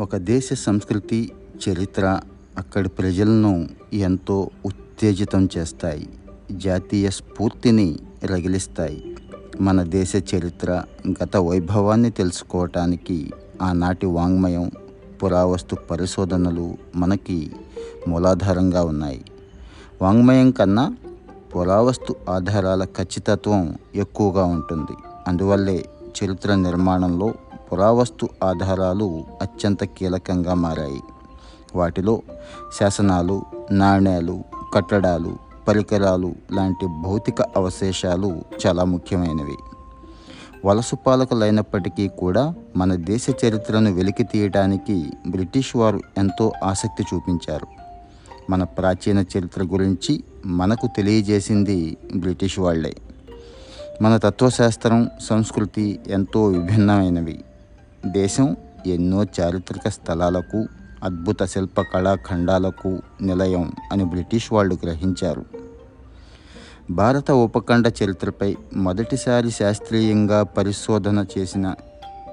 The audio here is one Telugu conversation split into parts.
ఒక దేశ సంస్కృతి చరిత్ర అక్కడి ప్రజలను ఎంతో ఉత్తేజితం చేస్తాయి. జాతీయ స్ఫూర్తిని రగిలిస్తాయి. మన దేశ చరిత్ర గత వైభవాన్ని తెలుసుకోవటానికి ఆనాటి వాంగ్మయం పురావస్తు పరిశోధనలు మనకి మూలాధారంగా ఉన్నాయి. వాంగ్మయం కన్నా పురావస్తు ఆధారాల ఖచ్చితత్వం ఎక్కువగా ఉంటుంది. అందువల్లే చరిత్ర నిర్మాణంలో పురావస్తు ఆధారాలు అత్యంత కీలకంగా మారాయి. వాటిలో శాసనాలు నాణేలు కట్టడాలు పరికరాలు లాంటి భౌతిక అవశేషాలు చాలా ముఖ్యమైనవి. వలస పాలకులైనప్పటికీ కూడా మన దేశ చరిత్రను వెలికి తీయడానికి బ్రిటిష్ వారు ఎంతో ఆసక్తి చూపించారు. మన ప్రాచీన చరిత్ర గురించి మనకు తెలియజేసింది బ్రిటిష్ వాళ్ళే మన తత్వశాస్త్రం సంస్కృతి ఎంతో విభిన్నమైనవి. దేశం ఎన్నో చారిత్రక స్థలాలకు అద్భుత శిల్ప కళాఖండాలకు నిలయం అని బ్రిటిష్ వాళ్ళు గ్రహించారు. భారత ఉపఖండ చరిత్రపై మొదటిసారి శాస్త్రీయంగా పరిశోధన చేసిన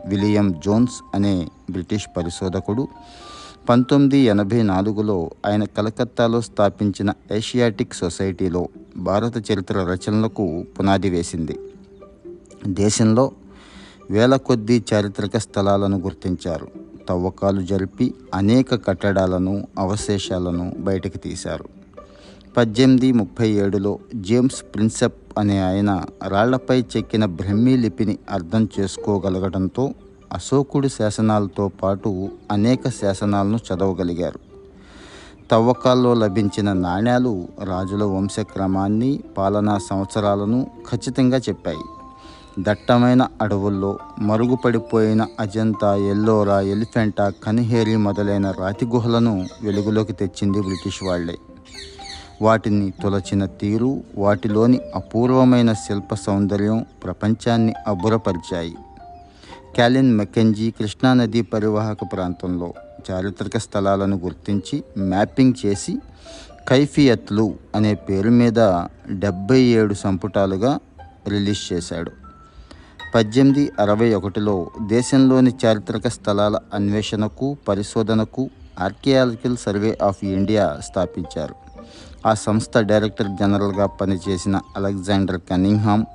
విలియం జోన్స్ అనే బ్రిటిష్ పరిశోధకుడు పంతొమ్మిది ఎనభై నాలుగులో ఆయన కలకత్తాలో స్థాపించిన ఏషియాటిక్ సొసైటీలో భారత చరిత్ర రచనలకు పునాది వేసింది. దేశంలో వేల కొద్దీ చారిత్రక స్థలాలను గుర్తించారు. తవ్వకాలు జరిపి అనేక కట్టడాలను అవశేషాలను బయటకు తీశారు. పద్దెనిమిది ముప్పై ఏడులో జేమ్స్ ప్రిన్సెప్ అనే ఆయన రాళ్ళపై చెక్కిన బ్రహ్మీ లిపిని అర్థం చేసుకోగలగడంతో అశోకుడి శాసనాలతో పాటు అనేక శాసనాలను చదవగలిగారు. తవ్వకాల్లో లభించిన నాణ్యాలు రాజుల వంశక్రమాన్ని పాలనా సంవత్సరాలను ఖచ్చితంగా చెప్పాయి. దట్టమైన అడవుల్లో మరుగుపడిపోయిన అజంతా ఎల్లోరా ఎలిఫెంటా కనిహేరి మొదలైన రాతి గుహలను వెలుగులోకి తెచ్చింది బ్రిటిష్ వాళ్ళే. వాటిని తొలచిన తీరు వాటిలోని అపూర్వమైన శిల్ప సౌందర్యం ప్రపంచాన్ని అబ్బురపరిచాయి. క్యాలిన్ మెకెంజీ కృష్ణానదీ పరివాహక ప్రాంతంలో చారిత్రక స్థలాలను గుర్తించి మ్యాపింగ్ చేసి కైఫియత్లు అనే పేరు మీద డెబ్బై ఏడు సంపుటాలుగా రిలీజ్ చేశాడు. పద్దెనిమిది అరవై ఒకటిలో దేశంలోని చారిత్రక స్థలాల అన్వేషణకు పరిశోధనకు ఆర్కియాలజికల్ సర్వే ఆఫ్ ఇండియా స్థాపించారు. ఆ సంస్థ డైరెక్టర్ జనరల్గా పనిచేసిన అలెగ్జాండర్ కనింగ్హామ్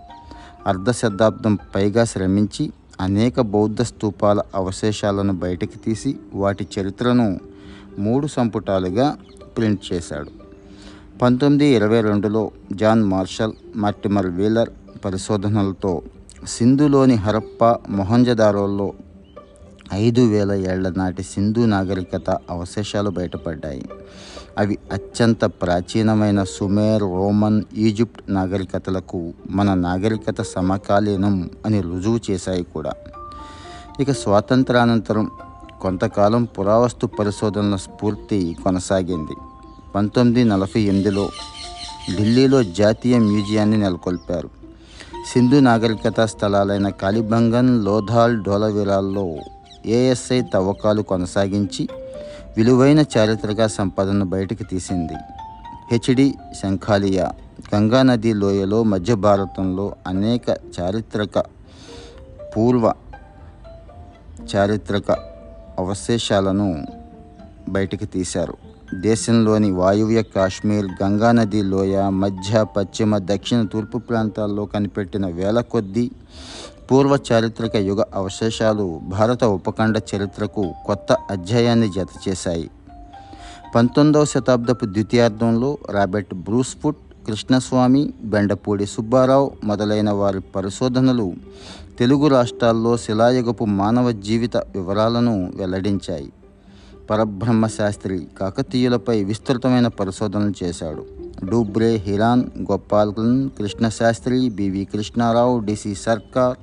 అర్ధ శతాబ్దం పైగా శ్రమించి అనేక బౌద్ధ స్తూపాల అవశేషాలను బయటికి తీసి వాటి చరిత్రను మూడు సంపుటాలుగా ప్రింట్ చేశాడు. పంతొమ్మిది ఇరవై రెండులో జాన్ మార్షల్ మార్టిమర్ వీలర్ పరిశోధనలతో సింధులోని హరప్ప మొహంజదారోల్లో ఐదు వేల ఏళ్ళ నాటి సింధు నాగరికత అవశేషాలు బయటపడ్డాయి. అవి అత్యంత ప్రాచీనమైన సుమేర్ రోమన్ ఈజిప్ట్ నాగరికతలకు మన నాగరికత సమకాలీనం అని రుజువు చేశాయి కూడా. ఇక స్వాతంత్రానంతరం కొంతకాలం పురావస్తు పరిశోధనల స్ఫూర్తి కొనసాగింది. పంతొమ్మిది నలభై ఎనిమిదిలో ఢిల్లీలో జాతీయ మ్యూజియాన్ని నెలకొల్పారు. సింధు నాగరికత స్థలాలైన కాలిబంగన్ లోథాల్ డోలవిరాల్లో ఏఎస్ఐ తవ్వకాలు కొనసాగించి విలువైన చారిత్రక సంపదను బయటకు తీసింది. హెచ్డి శంఖాలియా గంగా నది లోయలో మధ్య భారతంలో అనేక చారిత్రక పూర్వ చారిత్రక అవశేషాలను బయటకు తీశారు. దేశంలోని వాయువ్య కాశ్మీర్ గంగానది లోయ మధ్య పశ్చిమ దక్షిణ తూర్పు ప్రాంతాల్లో కనిపెట్టిన వేల కొద్దీ పూర్వ చారిత్రక యుగ అవశేషాలు భారత ఉపఖండ చరిత్రకు కొత్త అధ్యాయాన్ని జతచేశాయి. పంతొమ్మిదవ శతాబ్దపు ద్వితీయార్థంలో Robert Bruce Foote Krishnaswami Bendapudi Subbarao మొదలైన వారి పరిశోధనలు తెలుగు రాష్ట్రాల్లో శిలాయుగపు మానవ జీవిత వివరాలను వెల్లడించాయి. పరబ్రహ్మ శాస్త్రి కాకతీయులపై విస్తృతమైన పరిశోధనలు చేశాడు. డూబ్రే హిరాన్ గోపాల్కన్ Krishnasastri B V Krishnarao D C Sircar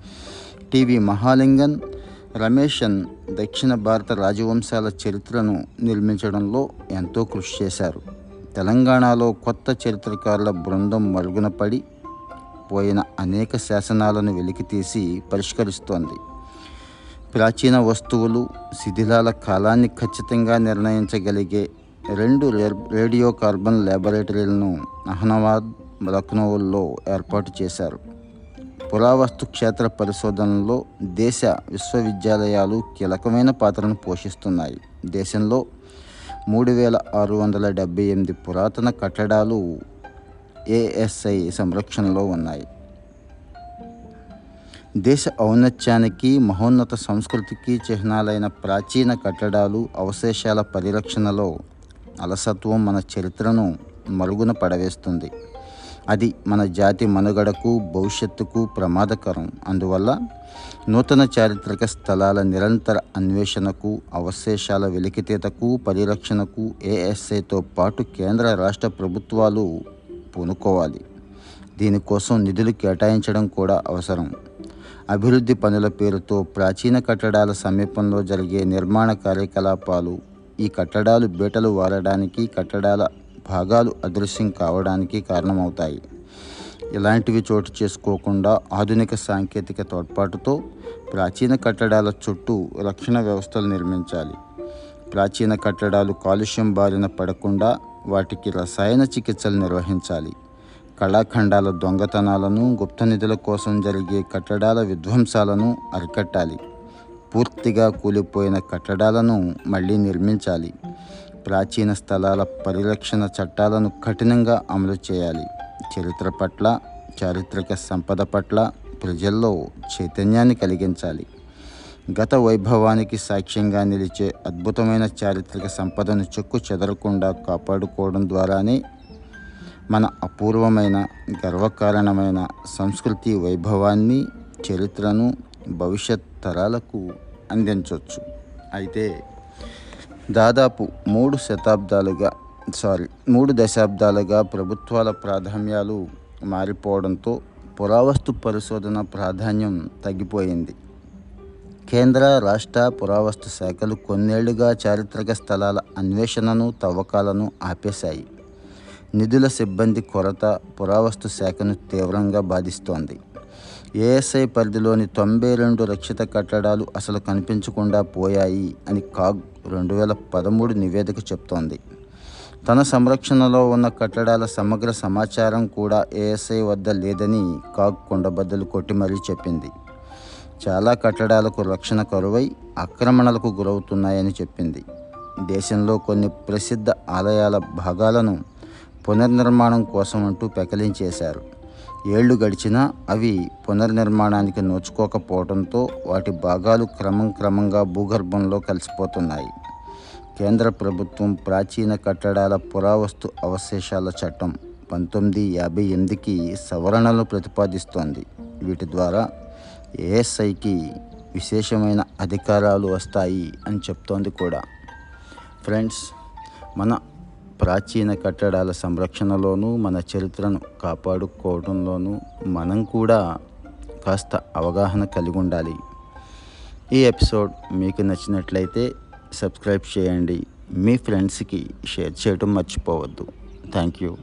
T V Mahalingam Ramesan దక్షిణ భారత రాజవంశాల చరిత్రను నిర్మించడంలో ఎంతో కృషి చేశారు. తెలంగాణలో కొత్త చరిత్రకారుల బృందం మరుగున పడి పోయిన అనేక శాసనాలను వెలికితీసి పరిష్కరిస్తోంది. ప్రాచీన వస్తువులు శిథిలాల కాలాన్ని ఖచ్చితంగా నిర్ణయించగలిగే రెండు రే- రేడియో కార్బన్ ల్యాబొరేటరీలను అహ్నవాద్ లక్నోల్లో ఏర్పాటు చేశారు. పురావస్తు క్షేత్ర పరిశోధనలో దేశ విశ్వవిద్యాలయాలు కీలకమైన పాత్రను పోషిస్తున్నాయి. దేశంలో మూడు వేల ఆరు వందల డెబ్బై ఎనిమిది పురాతన కట్టడాలు ఏఎస్ఐ సంరక్షణలో ఉన్నాయి. దేశ ఔన్నత్యానికి మహోన్నత సంస్కృతికి చిహ్నాలైన ప్రాచీన కట్టడాలు అవశేషాల పరిరక్షణలో అలసత్వం మన చరిత్రను మరుగున పడవేస్తుంది. అది మన జాతి మనుగడకు భవిష్యత్తుకు ప్రమాదకరం. అందువల్ల నూతన చారిత్రక స్థలాల నిరంతర అన్వేషణకు అవశేషాల వెలికితీతకు పరిరక్షణకు ఏఎస్ఐతో పాటు కేంద్ర రాష్ట్ర ప్రభుత్వాలు పూనుకోవాలి. దీనికోసం నిధులు కేటాయించడం కూడా అవసరం. అభివృద్ధి పనుల పేరుతో ప్రాచీన కట్టడాల సమీపంలో జరిగే నిర్మాణ కార్యకలాపాలు ఈ కట్టడాలు బీటలు వారడానికి కట్టడాల భాగాలు అదృశ్యం కావడానికి కారణమవుతాయి. ఇలాంటివి చోటు చేసుకోకుండా ఆధునిక సాంకేతిక తోడ్పాటుతో ప్రాచీన కట్టడాల చుట్టూ రక్షణ వ్యవస్థలు నిర్మించాలి. ప్రాచీన కట్టడాలు కాలుష్యం బారిన పడకుండా వాటికి రసాయన చికిత్సలు నిర్వహించాలి. కళాఖండాల దొంగతనాలను గుప్త నిధుల కోసం జరిగే కట్టడాల విధ్వంసాలను అరికట్టాలి. పూర్తిగా కూలిపోయిన కట్టడాలను మళ్ళీ నిర్మించాలి. ప్రాచీన స్థలాల పరిరక్షణ చట్టాలను కఠినంగా అమలు చేయాలి. చరిత్ర పట్ల చారిత్రక సంపద పట్ల ప్రజల్లో చైతన్యాన్ని కలిగించాలి. గత వైభవానికి సాక్ష్యంగా నిలిచే అద్భుతమైన చారిత్రక సంపదను చెక్కు చెదరకుండా కాపాడుకోవడం ద్వారానే మన అపూర్వమైన గర్వకారణమైన సంస్కృతి వైభవాన్ని చరిత్రను భవిష్యత్ తరాలకు అందించవచ్చు అయితే దాదాపు మూడు శతాబ్దాలుగా సారీ మూడు దశాబ్దాలుగా ప్రభుత్వాల ప్రాధాన్యాలు మారిపోవడంతో పురావస్తు పరిశోధన ప్రాధాన్యం తగ్గిపోయింది. కేంద్ర రాష్ట్ర పురావస్తు శాఖలు కొన్నేళ్ళుగా చారిత్రక స్థలాల అన్వేషణను తవ్వకాలను ఆపేశాయి. నిధుల సిబ్బంది కొరత పురావస్తు శాఖను తీవ్రంగా బాధిస్తోంది. ఏఎస్ఐ పరిధిలోని తొంభై రెండు రక్షిత కట్టడాలు అసలు కనిపించకుండా పోయాయి అని కాగ్ రెండు వేల పదమూడు నివేదిక చెప్తోంది. తన సంరక్షణలో ఉన్న కట్టడాల సమగ్ర సమాచారం కూడా ఏఎస్ఐ వద్ద లేదని కాగ్ కొండబద్దలు కొట్టి మరీ చెప్పింది. చాలా కట్టడాలకు రక్షణ కరువై ఆక్రమణలకు గురవుతున్నాయని చెప్పింది. దేశంలో కొన్ని ప్రసిద్ధ ఆలయాల భాగాలను పునర్నిర్మాణం కోసం అంటూ పెకలించేశారు. ఏళ్ళు గడిచినా అవి పునర్నిర్మాణానికి నోచుకోకపోవడంతో వాటి భాగాలు క్రమం క్రమంగా భూగర్భంలో కలిసిపోతున్నాయి. కేంద్ర ప్రభుత్వం ప్రాచీన కట్టడాల పురావస్తు అవశేషాల చట్టం పంతొమ్మిది యాభై ఎనిమిదికి సవరణలు ప్రతిపాదిస్తోంది. వీటి ద్వారా ఏఎస్ఐకి విశేషమైన అధికారాలు వస్తాయి అని చెప్తోంది కూడా. ఫ్రెండ్స్ మన ప్రాచీన కట్టడాల సంరక్షణలోనూ మన చరిత్రను కాపాడుకోవడంలోనూ మనం కూడా కాస్త అవగాహన కలిగి ఉండాలి ఈ ఎపిసోడ్ మీకు నచ్చినట్లయితే సబ్స్క్రైబ్ చేయండి. మీ ఫ్రెండ్స్కి షేర్ చేయడం మర్చిపోవద్దు. Thank you